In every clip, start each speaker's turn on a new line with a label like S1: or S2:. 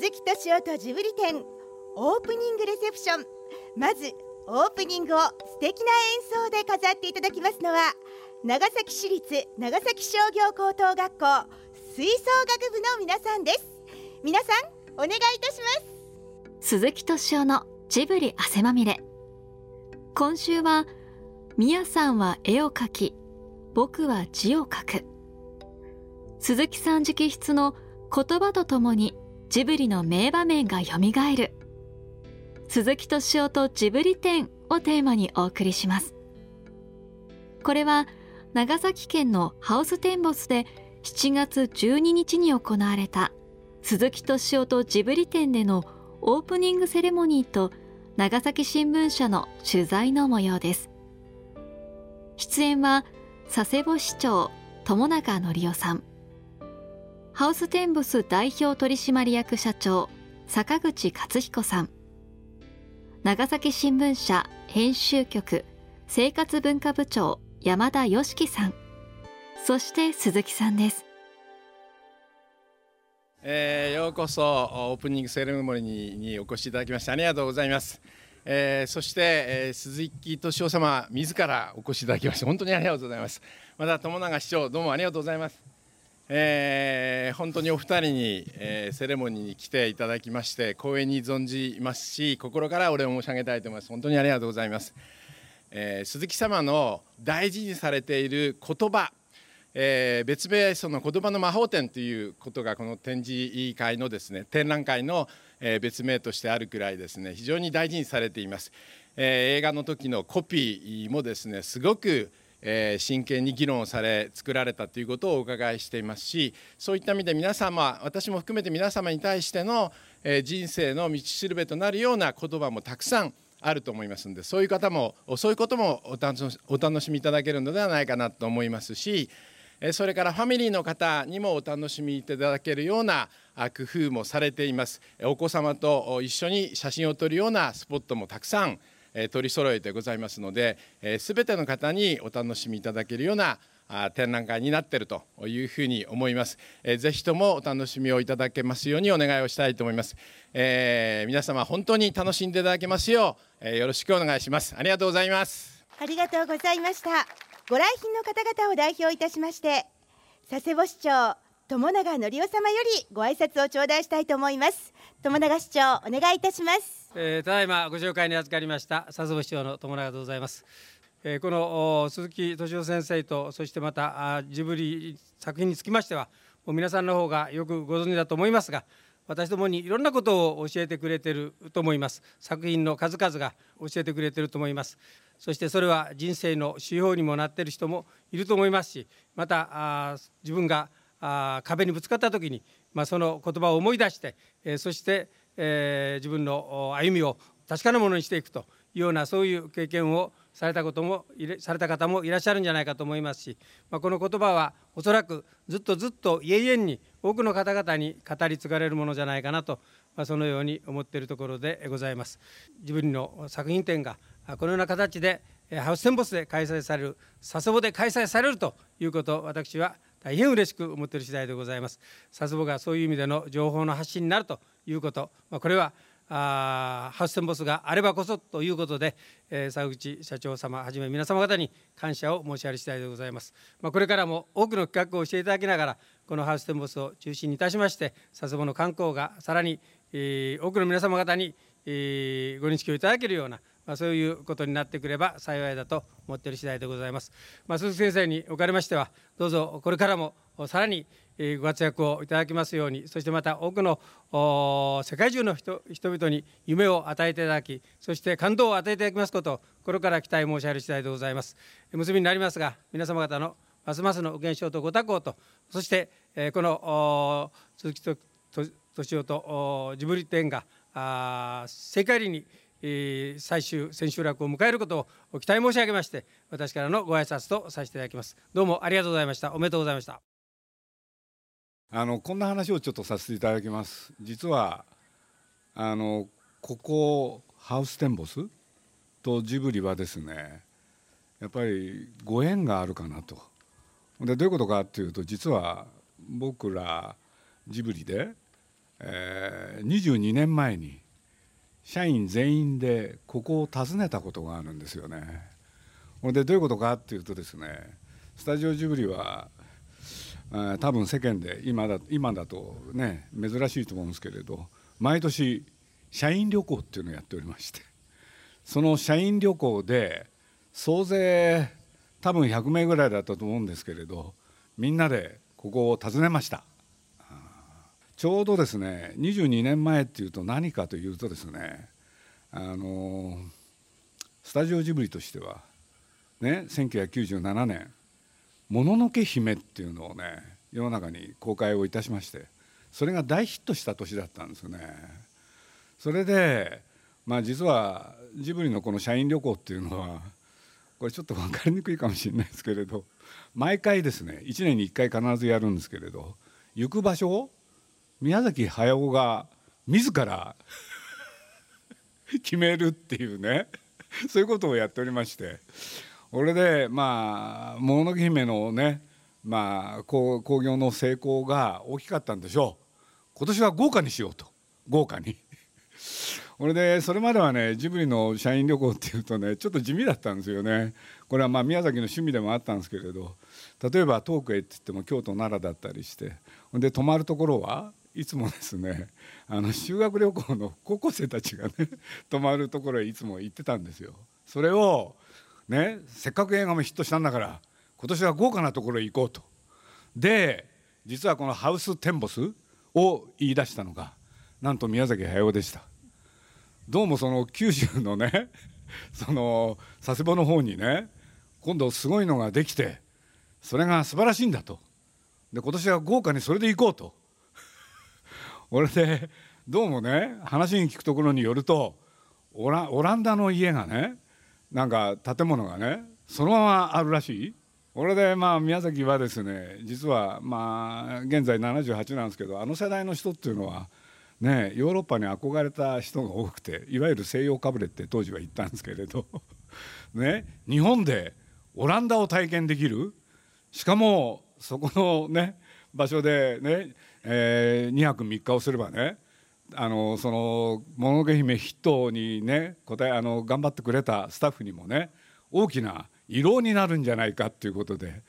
S1: 鈴木敏夫とジブリ展オープニングレセプション。まずオープニングを素敵な演奏で飾っていただきますのは長崎市立長崎商業高等学校吹奏楽部の皆さんです。皆さんお願いいたします。
S2: 鈴木敏夫のジブリ汗まみれ。今週はみやさんは絵を描き僕は字を書く。鈴木さん直筆の言葉とともにジブリの名場面がよみがえる。鈴木敏夫とジブリ展をテーマにお送りします。これは長崎県のハウステンボスで7月12日に行われた鈴木敏夫とジブリ展でのオープニングセレモニーと長崎新聞社の取材の模様です。出演は佐世保市長友永則夫さん。ハウステンボス代表取締役社長坂口克彦さん。長崎新聞社編集局生活文化部長山田良樹さん。そして鈴木さんです。
S3: えー、ようこそオープニングセレモニーにお越しいただきましてありがとうございます、えー、そして、えー、鈴木敏夫様自らお越しいただきまして本当にありがとうございます。また友永市長どうもありがとうございます。えー、本当にお二人に、えー、セレモニーに来ていただきまして光栄に存じますし心からお礼を申し上げたいと思います。本当にありがとうございます、えー、鈴木様の大事にされている言葉えー、別名その言葉の魔法展ということがこの展示会のですね展覧会の、えー、別名としてあるくらいですね非常に大事にされています、えー、映画の時のコピーもですねすごくえー、真剣に議論をされ作られたということをお伺いしていますしそういった意味で皆様私も含めて皆様に対しての、えー、人生の道しるべとなるような言葉もたくさんあると思いますのでそういう方もそういうこともお楽しみいただけるのではないかなと思いますしそれからファミリーの方にもお楽しみいただけるような工夫もされています。お子様と一緒に写真を撮るようなスポットもたくさん取り揃えてございますので全ての方にお楽しみいただけるような展覧会になっているというふうに思います。ぜひともお楽しみをいただけますようにお願いをしたいと思います。えー、皆様本当に楽しんでいただけますよう、よろしくお願いします。ありがとうございます。
S1: ありがとうございました。ご来賓の方々を代表いたしまして佐世保市長友永則夫様よりご挨拶を頂戴したいと思います。友永市長お願いいたします、
S4: えー、ただいまご紹介に預かりました佐世保市長の友永でございます、えー、この鈴木敏夫先生とそしてまたジブリ作品につきましてはもう皆さんの方がよくご存知だと思いますが私どもにいろんなことを教えてくれてると思います。作品の数々が教えてくれてると思います。そしてそれは人生の指標にもなっている人もいると思いますしまたあ自分があ壁にぶつかった時に、まあ、その言葉を思い出して、えー、そして、えー、自分の歩みを確かなものにしていくというようなそういう経験をされたこともされた方もいらっしゃるんじゃないかと思いますし、まあ、この言葉はおそらくずっとずっと永遠に多くの方々に語り継がれるものじゃないかなと、まあ、そのように思っているところでございます。ジブリの作品展がこのような形でハウステンボスで開催される佐世保で開催されるということを私は大変嬉しく思っている次第でございます。佐世保がそういう意味での情報の発信になるということ、まあ、これはあハウステンボスがあればこそということで、えー、佐口社長様はじめ皆様方に感謝を申し上げ次第でございます、まあ、これからも多くの企画をしていただきながらこのハウステンボスを中心にいたしまして佐世保の観光がさらに、えー、多くの皆様方に、えー、ご認識をいただけるようなまあ、そういうことになってくれば幸いだと思っている次第でございます。まあ、鈴木先生におかれましてはどうぞこれからもさらにご活躍をいただきますようにそしてまた多くの世界中の人々に夢を与えていただきそして感動を与えていただきますことを心から期待申し上げる次第でございます。結びになりますが皆様方のますますのご健勝とご多幸とそしてこの鈴木敏夫とジブリ展が世界にえー、最終千秋楽を迎えることを期待申し上げまして私からのご挨拶とさせていただきます。どうもありがとうございました。おめでとうございました。
S5: あのこんな話をちょっとさせていただきます。実はあのここハウステンボス？とジブリはですねやっぱりご縁があるかなと。でどういうことかっていうと実は僕らジブリでえー、22年前に社員全員でここを訪ねたことがあるんですよね。これでどういうことかっていうとですねスタジオジブリは多分世間で今だ今だとね珍しいと思うんですけれど毎年社員旅行っていうのをやっておりましてその社員旅行で総勢多分100名ぐらいだったと思うんですけれどみんなでここを訪ねましたちょうどですね22年前っていうと何かというとですねあのスタジオジブリとしてはね1997年「もののけ姫」っていうのをね世の中に公開をいたしましてそれが大ヒットした年だったんですよね。それでまあ実はジブリのこの社員旅行っていうのはこれちょっと分かりにくいかもしれないですけれど毎回ですね1年に1回必ずやるんですけれど行く場所を宮崎駿が自ら 決めるっていうね。そういうことをやっておりまして。これでまあ「もののけ姫」のねまあ興行の成功が大きかったんでしょう。今年は豪華にしようと。豪華に。これでそれまではねジブリの社員旅行っていうとねちょっと地味だったんですよね。これはまあ宮崎の趣味でもあったんですけれど例えば遠くへって言っても京都奈良だったりしてで泊まるところはいつもですねあの修学旅行の高校生たちがね泊まるところへいつも行ってたんですよ。それをねせっかく映画もヒットしたんだから今年は豪華なところへ行こうと。で実はこのハウステンボスを言い出したのがなんと宮崎駿でした。どうもその九州のねその佐世保の方にね今度すごいのができてそれが素晴らしいんだとで今年は豪華にそれで行こうと俺でどうもね話に聞くところによるとオラオランダの家がねなんか建物がねそのままあるらしい。俺でまあ宮崎はですね実はまあ現在78なんですけどあの世代の人っていうのはねヨーロッパに憧れた人が多くていわゆる西洋かぶれって当時は言ったんですけれど ね日本でオランダを体験できる。しかもそこのね場所でねえー、2泊3日をすればねあのその「もののけ姫」ヒットにね答えあの頑張ってくれたスタッフにもね大きな慰労になるんじゃないかっていうことで。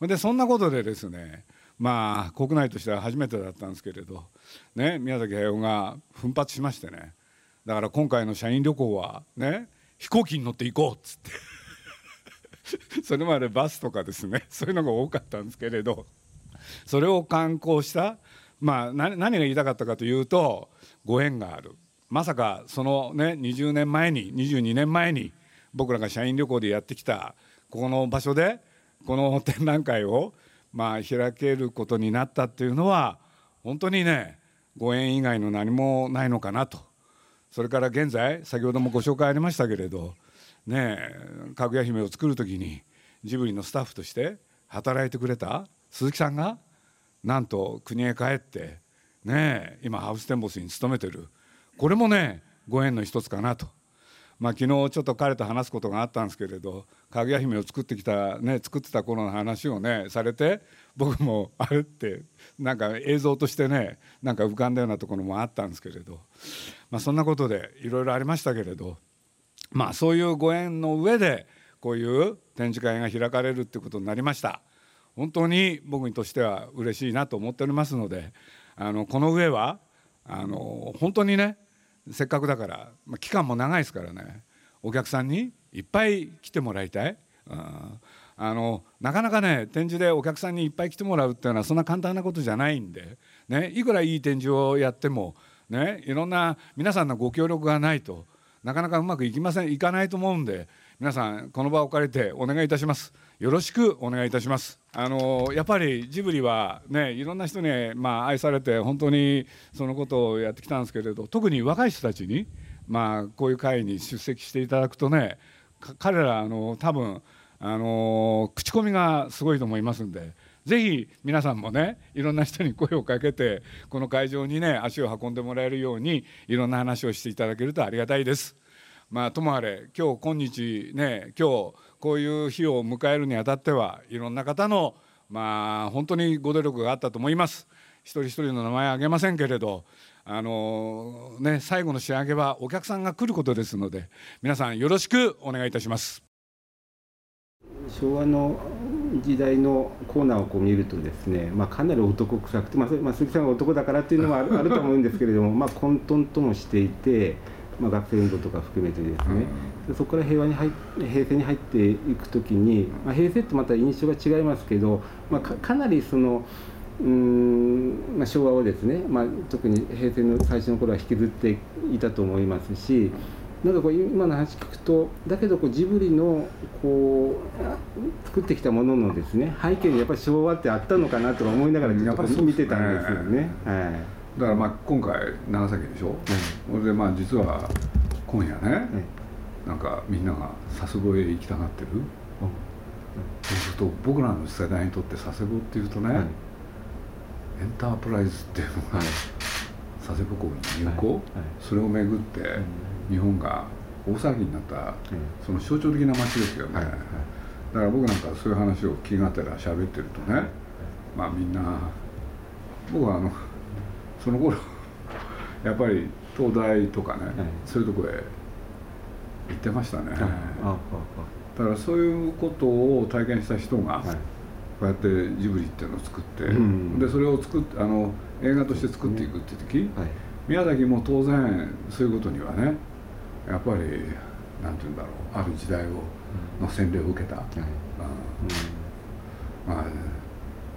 S5: でそんなことでですねまあ国内としては初めてだったんですけれど、ね、宮崎駿が奮発しましてねだから今回の社員旅行はね飛行機に乗って行こうっつって。それまでバスとかですねそういうのが多かったんですけれどそれを観光したまあ何が言いたかったかというとご縁がある。まさかそのね20年前に22年前に僕らが社員旅行でやってきたここの場所でこの展覧会をまあ開けることになったっていうのは本当にねご縁以外の何もないのかなと。それから現在先ほどもご紹介ありましたけれどねかぐや姫を作る時にジブリのスタッフとして働いてくれた鈴木さんがなんと国へ帰ってね今ハウステンボスに勤めてるこれもねご縁の一つかなと。まあ、昨日ちょっと彼と話すことがあったんですけれどかぐや姫を作ってきた、ね、作ってた頃の話をねされて僕もあれってなんか映像としてねなんか浮かんだようなところもあったんですけれど、まあ、そんなことでいろいろありましたけれど、まあ、そういうご縁の上でこういう展示会が開かれるってことになりました。本当に僕にとしては嬉しいなと思っておりますのであのこの上はあの本当にねせっかくだから、まあ、期間も長いですからねお客さんにいっぱい来てもらいたい。うんあのなかなかね展示でお客さんにいっぱい来てもらうっていうのはそんな簡単なことじゃないんで、ね、いくらいい展示をやっても、ね、いろんな皆さんのご協力がないとなかなかうまくいきませんいかないと思うんで皆さんこの場を借りてお願いいたしますよろしくお願いいたしますあのやっぱりジブリはねいろんな人にまあ愛されて本当にそのことをやってきたんですけれど特に若い人たちにまあこういう会に出席していただくとね彼らあの多分あの口コミがすごいと思いますんでぜひ皆さんもねいろんな人に声をかけてこの会場にね足を運んでもらえるようにいろんな話をしていただけるとありがたいです。まあ、ともあれ今日今日ね今日こういう日を迎えるにあたってはいろんな方のまあ本当にご努力があったと思います。一人一人の名前あげませんけれどあのね最後の仕上げはお客さんが来ることですので皆さんよろしくお願いいたします。
S6: 昭和の時代のコーナーをこう見るとですね、まあ、かなり男臭くて、まあ、まあ、鈴木さんが男だからっていうのもあるあると思うんですけれども、まあ、混沌ともしていて、まあ、学生運動とか含めてですね、そこから平和に入平成に入っていくときに、まあ、平成ってまた印象が違いますけど、まあ、かかなりその。うんまあ、昭和をですね、まあ、特に平成の最初の頃は引きずっていたと思いますしなんかこう今の話聞くとだけどこうジブリのこう作ってきたもののですね背景にやっぱり昭和ってあったのかなと思いながらちょっと見てたんですよね。はい、
S5: だからまあ今回長崎でしょ、それでまあ実は今夜ね、なんかみんなが佐世保へ行きたがってる、そうすると僕らの世代にとって佐世保っていうとね、エンタープライズっていうのが、佐世保港に入港、それをめぐって、日本が大騒ぎになった、その象徴的な街ですよね、だから僕なんかそういう話を気がてら喋ってるとね、まあみんな僕はあのその頃 やっぱり東大とかね、そういうとこへ行ってましたね、だからそういうことを体験した人が、こうやってジブリっていうのを作って、うん、でそれを作ってあの映画として作っていくって時、はい、宮崎も当然そういうことにはねやっぱりなんて言うんだろうある時代をの洗礼を受けた、はい、まあ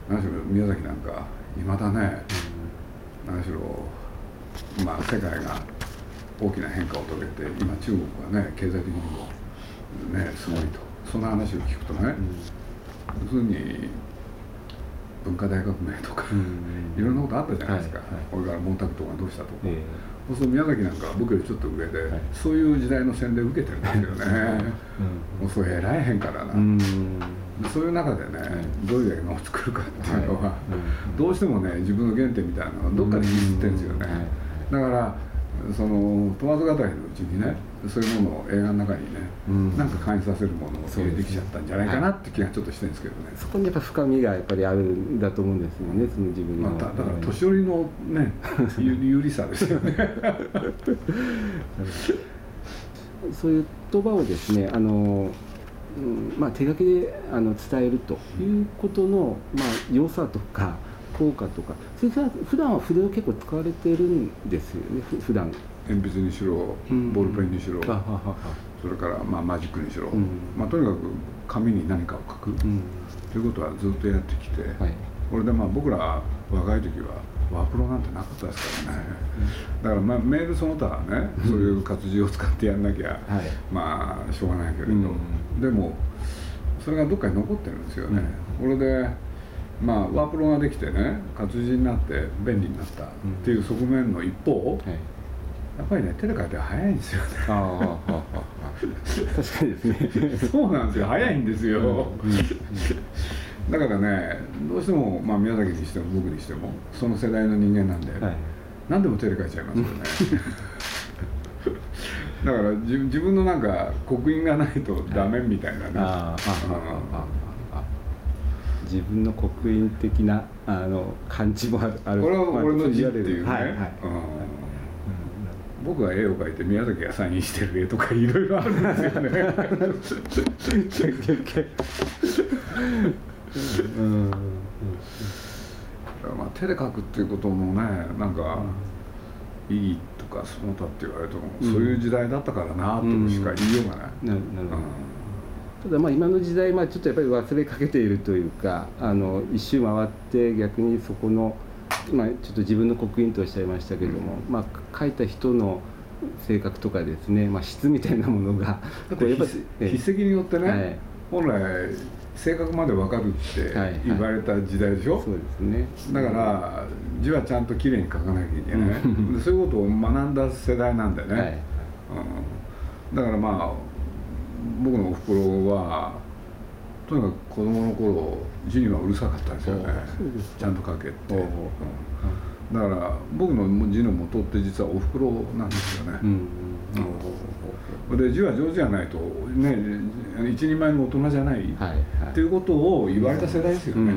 S5: 何しろ宮崎なんかいまだね、何しろまあ世界が大きな変化を遂げて今中国はね経済的にもねすごいと。そんな話を聞くとね、要するに文化大革命とか、いろんなことあったじゃないですか、これから毛沢東がどうしたとか、そうすると宮崎なんか僕よりちょっと上で、そういう時代の洗礼を受けてるんですよね、もうそういう偉い変化だな、そういう中でね、どういう映画を作るかっていうのは、どうしてもね自分の原点みたいなのがどっかで引きずってるんですよね、だからその問わず語りのうちにねそういうものを映画の中にね、うん、なんか感じさせるものを入れてきちゃったんじゃないかなって気がちょっとしてるんですけどね、はい、
S6: そこにやっぱ深みがやっぱりあるんだと思うんですよねその自分の、
S5: まあ、だから年寄りのね有利さですよね。
S6: そういう言葉をですねあのうんまあ、手書きであの伝えるということの、まあ、良さとか効果とかそれから普段は筆を結構使われてるんですよね普段。
S5: 鉛筆にしろボールペンにしろ、うん、それからまあマジックにしろ、うん、まあ、とにかく紙に何かを書く、うん、ということはずっとやってきて、はい、これでまあ僕ら若い時はワープロなんてなかったですからね、だからまあメールその他はね、そういう活字を使ってやんなきゃ、はい、まあしょうがないけれど、でもそれがどっかに残ってるんですよね、これでまあワープロができてね活字になって便利になったっていう側面の一方、はい。やっぱりね手で書いて早いんですよね。ああ
S6: 確かにですね。
S5: そうなんですよ。早いんですよ、うん。うん、だからねどうしても、まあ、宮崎にしても僕にしてもその世代の人間なんで、はい、何でも手で書いちゃいますよね。だから自自分のなんか刻印がないとダメみたいなね、ああ
S6: 自分の刻印的なあの感じもある。
S5: これは俺の字っていうね、はいはい、うん。僕が絵を描いて宮崎がサインしてる絵とかいろいろあるんですよね。うんまあ手で描くっていうこともねなんかいいとかその他って言われても、うん、そういう時代だったからなとしか言いようがない。うん、なるほど、
S6: ただまあ今の時代、まあ、ちょっとやっぱり忘れかけているというかあの一周回って逆にそこの今ちょっと自分の刻印とおっしゃいましたけども、まあ、書いた人の性格とかですね、まあ、質みたいなものが
S5: こうやっぱ筆跡によってね、はい、本来性格まで分かるって言われた時代でしょ、はいはい、そうですね。だから字はちゃんときれいに書かなきゃいけない、うん、そういうことを学んだ世代なんだよね、はい。うん、だからまあ僕のおふくろはとにかく子供の頃字にはうるさかったですよね。ちゃんと書けって、うん、だから僕の字の元って実はおふくろなんですよね、うんうん、で字は上手じゃないとね一人前の大人じゃない、はいはい、っていうことを言われた世代ですよね、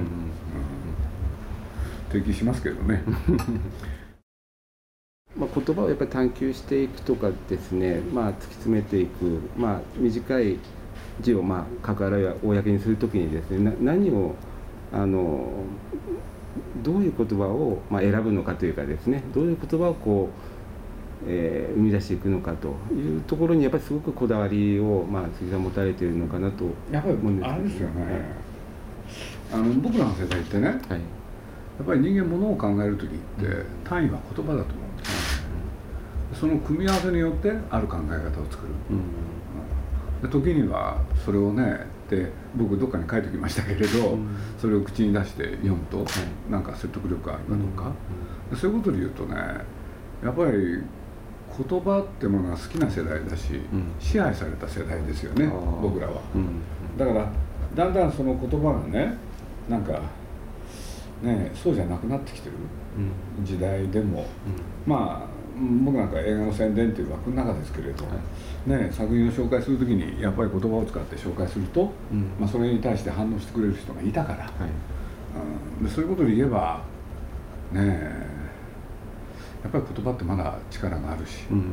S5: 提起しますけどね。
S6: まあ、言葉をやっぱり探求していくとかですね、まあ、突き詰めていく、まあ、短い字をまあ書くあるいは公にするときにですねな何をあのどういう言葉をまあ選ぶのかというかですねどういう言葉をこう、えー生み出していくのかというところにやっぱりすごくこだわりを、まあ、杉さん持たれているのかなと
S5: やっぱり
S6: 思うんです。
S5: あれですよね、あの僕らの世代ってねや
S6: はい、はい
S5: っぱり人間ものを考える時って単位は言葉だと思うんですね。その組み合わせによってある考え方を作る。
S6: うん。
S5: で時にはそれをねで僕どっかに書いておきましたけれど、
S6: うん。
S5: それを口に出して読むと、
S6: い。
S5: なんか説得力があるかどうか、そういうことで言うとねやっぱり言葉ってものは好きな世代だし、
S6: うん。
S5: 支配された世代ですよね僕らは。
S6: ん。
S5: だからだんだんその言葉がねなんかねそうじゃなくなってきてる
S6: うん。
S5: 時代でも。まあ僕なんか映画の宣伝っていう枠の中ですけれど、ね、作品を紹介するときにやっぱり言葉を使って紹介すると、
S6: うん。
S5: まあ、それに対して反応してくれる人がいたから、
S6: はい。
S5: うん、でそういうことで言えばねえやっぱり言葉ってまだ力があるし、
S6: うん。
S5: うん。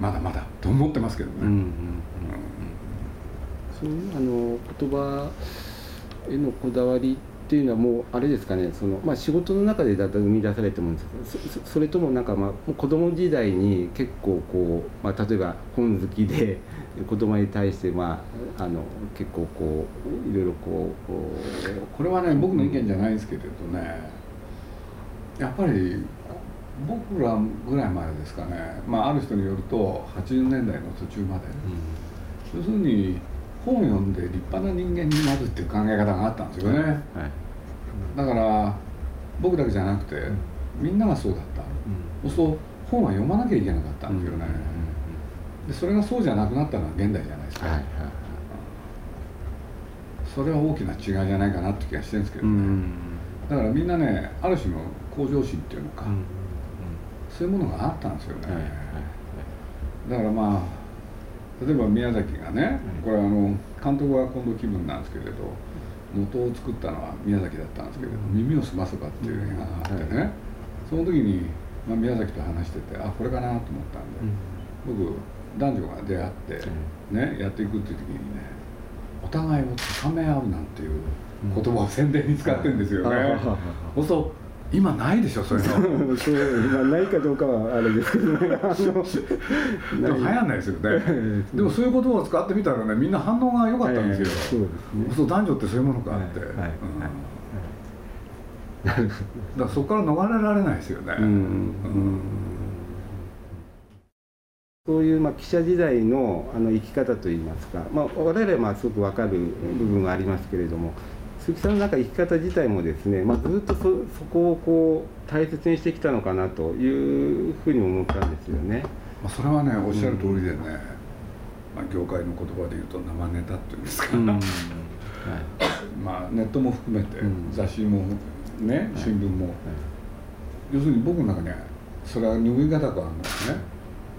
S5: まだまだと思ってますけどね。
S6: うんうんうん。そういうあの言葉へのこだわりっていうのはもうあれですかね。その、まあ、仕事の中でだんだん生み出されてもんですけどそれともなんか、まあ、子供時代に結構こう、まあ、例えば本好きで 子供に対して、まあ、あの結構こういろいろこうこ
S5: これはね僕の意見じゃないんですけれどねやっぱり僕らぐらい前ですかね、まあ、ある人によると80年代の途中まで、
S6: う、
S5: 要するに本を読んで立派な人間になるっていう考え方があったんですよね、
S6: はい。
S5: だから僕だけじゃなくてみんながそうだった。そうすると本は読まなきゃいけなかったんですよね、でそれがそうじゃなくなったのは現代じゃないですか、
S6: はいはい
S5: それは大きな違いじゃないかなって気がしてるんですけどね、
S6: うん。
S5: だからみんなねある種の向上心っていうのか、
S6: うん
S5: そういうものがあったんですよね、だからまあ例えば宮崎がね、これあの監督は今度気分なんですけれど元を作ったのは宮崎だったんですけれど「耳をすませば」っていう映画があってね、その時に、まあ、宮崎と話しててあこれかなと思ったんで、僕男女が出会って、ねやっていくっていう時にねお互いを高め合うなんていう言葉を宣伝に使ってるんですよね、今ないでしょそういうの。
S6: そうまあないかどうかはあれですけどね。
S5: でも流行んないですよね。でもそういう言葉を使ってみたらねみんな反応が良かったんですよ、
S6: そうですね
S5: そう男女ってそういうものがあって、
S6: はいはい
S5: うん。だからそこから逃れられないですよね、
S6: うん
S5: うん
S6: そういうまあ記者時代のあの生き方といいますか、まあ、我々はまあすごく分かる部分がありますけれども鈴木さんのなんか生き方自体もですね、まあ、ずっとそそこをこう大切にしてきたのかなというふうに思ったんですよね。
S5: まあ、それはねおっしゃる通りでね、まあ、業界の言葉で言うと生ネタっていうんですか、
S6: うん。はい。
S5: まあネットも含めて、
S6: うん。
S5: 雑誌もね新聞も、要するに僕の中にはそれは拭い方があるのはね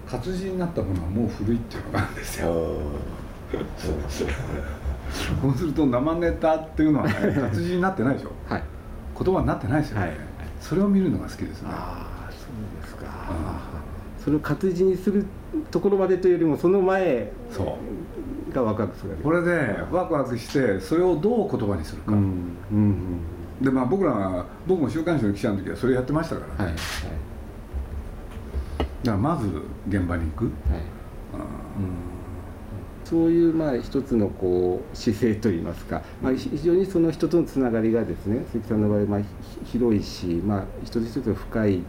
S5: 活字になったものはもう古いっていうのがあるんですよ。そうすると生ネタっていうのはね 活字になってないでしょ？
S6: はい。
S5: 言葉になってないですよね、
S6: はい。
S5: それを見るのが好きですね。
S6: ああそうですか。
S5: う
S6: それを活字にするところまでというよりもその前
S5: そう。
S6: がワクワクする
S5: これでワクワクしてそれをどう言葉にするか、
S6: うんうん
S5: でまあ僕らは僕も週刊誌の記者の時はそれやってましたからね、
S6: うんはいはい。
S5: だからまず現場に行く、
S6: はい。
S5: うん
S6: そういうまあ一つのこう姿勢といいますか、まあ、ひ非常にその人とのつながりがですね鈴木さんの場合まあひ広いし、まあ、一つ一つが深い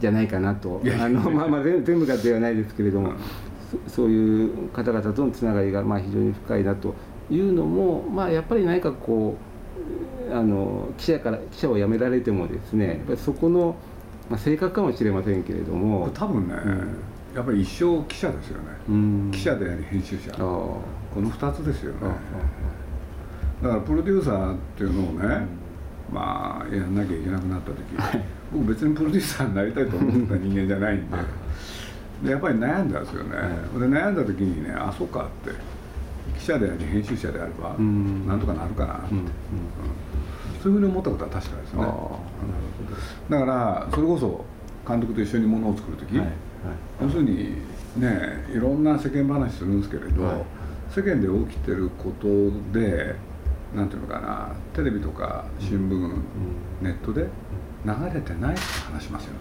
S6: じゃないかなとあの、まあ、まあ全全部がではないですけれども、そそういう方々とのつながりがまあ非常に深いなというのも、まあ、やっぱり何かこうあの記者から記者を辞められてもですねやっぱりそこの、まあ、性格かもしれませんけれど
S5: こ
S6: も。
S5: れ多分ね、やっぱり一生記者ですよね、
S6: うん。
S5: 記者であり編集者。
S6: あ
S5: こ
S6: ー
S5: の2つですよね。だからプロデューサーっていうのをね、まあやんなきゃいけなくなった時、僕別にプロデューサーになりたいと思ってた人間じゃないんで。でやっぱり悩んだんですよね、で悩んだ時にねあそうかって記者であり編集者であれば、
S6: うん。
S5: なんとかなるかなって、
S6: うんうん。
S5: そういうふうに思ったことは確かですね。だからそれこそ監督と一緒にものを作る時、はいはい、要するにねいろんな世間話するんですけれど、はい、世間で起きてることでなんていうのかなテレビとか新聞、うん、ネットで流れてないって話しますよね、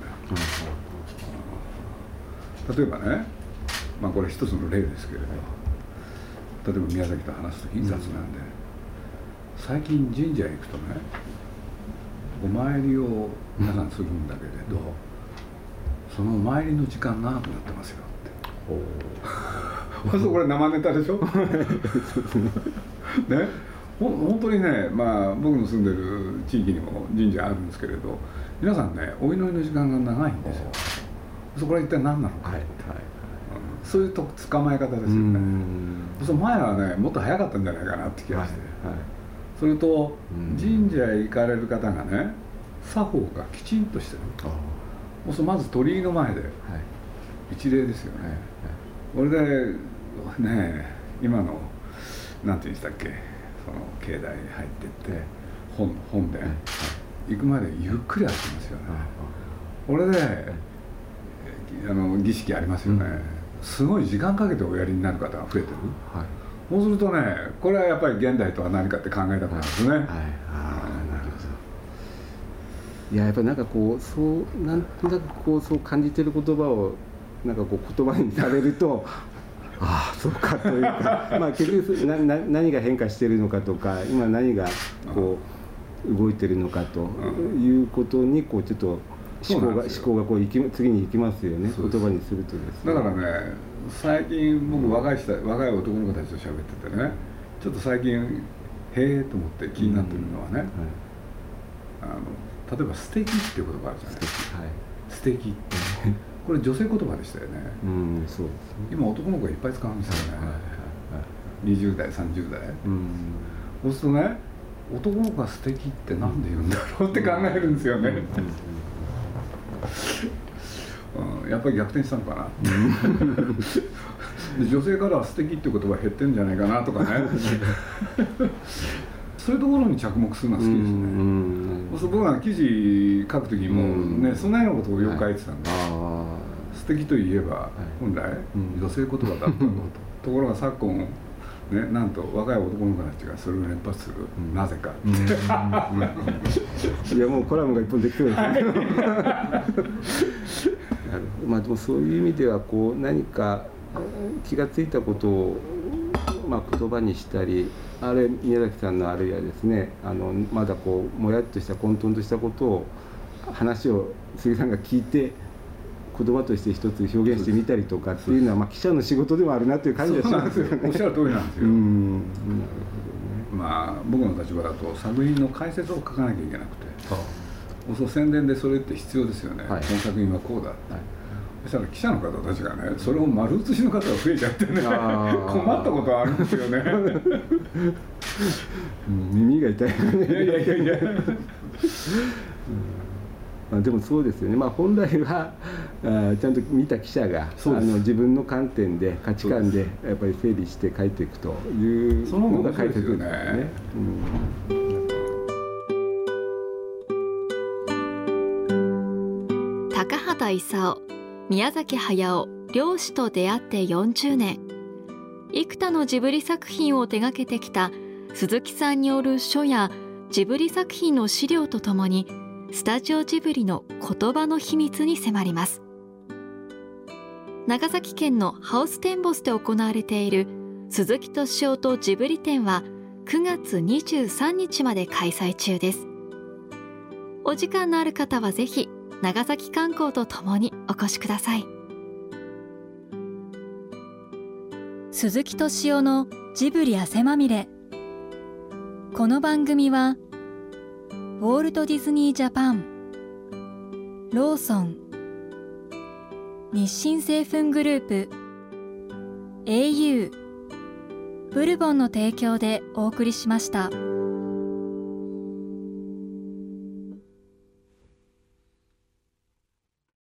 S5: うん、例えばねまあこれ一つの例ですけれど例えば宮崎と話す時雑なんで、最近神社へ行くとねお参りを皆さんするんだけれど、そのお参りの時間長くなってますよって。これ生ネタでしょ？ね？ほ本当にねまあ僕の住んでる地域にも神社あるんですけれど皆さんねお祈りの時間が長いんですよ。そこは一体何なのか、はいはいそういうと捕まえ方ですよね。その前はねもっと早かったんじゃないかなって気がして、はいはい、それと神社へ行かれる方がね作法がきちんとしてるそうまず鳥居の前で、一礼ですよね、これでね今のなんていうんでしたっけ？その境内に入ってって本本殿、行くまでゆっくり歩きますよね、これであの儀式ありますよね、すごい時間かけておやりになる方が増えてる、はい、そうするとねこれはやっぱり現代とは何かって考えたくなるんですね、はい、はい、
S6: いややっぱりなんかこうそうなんとなくこうそう感じてる言葉をなんかこう言葉にされると ああそうかというか。まあ結局なな何が変化してるのかとか今何がこう動いてるのかということにこうちょっと思考が思考がこうき次に行きますよね。言葉にするとです
S5: ね。だからね最近僕若い人、うん、若い男の子たちと喋っててねちょっと最近へえと思って気になってるのはね、うん。はい、あの例えば「素敵っていう言葉あるじゃない。ですか「はい、素敵ってこれ女性言葉でしたよね、うん、そうですね今男の子がいっぱい使うんですよね、はいはいはい、20代30代、うん、そうするとね男の子が素敵って何で言うんだろうって考えるんですよね、やっぱり逆転したのかな。女性からは素敵って言葉減ってんじゃないかなとかね そういうところに着目するのは好きですね、う僕が記事書く時もね、そんなようなことをよく書いてたんで、はい、素敵といえば本来女性言葉だったのと。ところが昨今ね、なんと若い男の子たちがそれを連発する、うん、なぜか、うん、
S6: いやもうコラムが一本できてる。んですけど。まあでもそういう意味ではこう何か気が付いたことを、まあ、言葉にしたりあれ宮崎さんのあるいはですねあのまだこうもやっとした混沌としたことを話を杉さんが聞いて言葉として一つ表現してみたりとかっていうのは、まあ、記者の仕事でもあるなという感じはしますよね。
S5: おっしゃる通りなんですよ。うん。まあ僕の立場だと作品の解説を書かなきゃいけなくて、そう宣伝でそれって必要ですよね。はい、この作品はこうだ。はいそしたら記者の方たちがねそれを丸写しの方が増えちゃってね困ったことはあるんですよね。
S6: 耳が痛いい
S5: やいやいや。いや、
S6: まあ、でもそうですよね、まあ、本来はあちゃんと見た記者があの自分の観点で価値観でやっぱり整理して書いていくというのが解説ですよね。
S2: 高畑勲宮崎駿漁師と出会って40年。幾多のジブリ作品を手掛けてきた鈴木さんによる書やジブリ作品の資料とともにスタジオジブリの言葉の秘密に迫ります。長崎県のハウステンボスで行われている鈴木敏夫とジブリ展は9月23日まで開催中です。お時間のある方はぜひ長崎観光とともにお越しください鈴木敏夫のジブリ汗まみれこの番組は「ウォールト・ディズニー・ジャパンローソン日清製粉グループ au ブルボンの提供でお送りしました。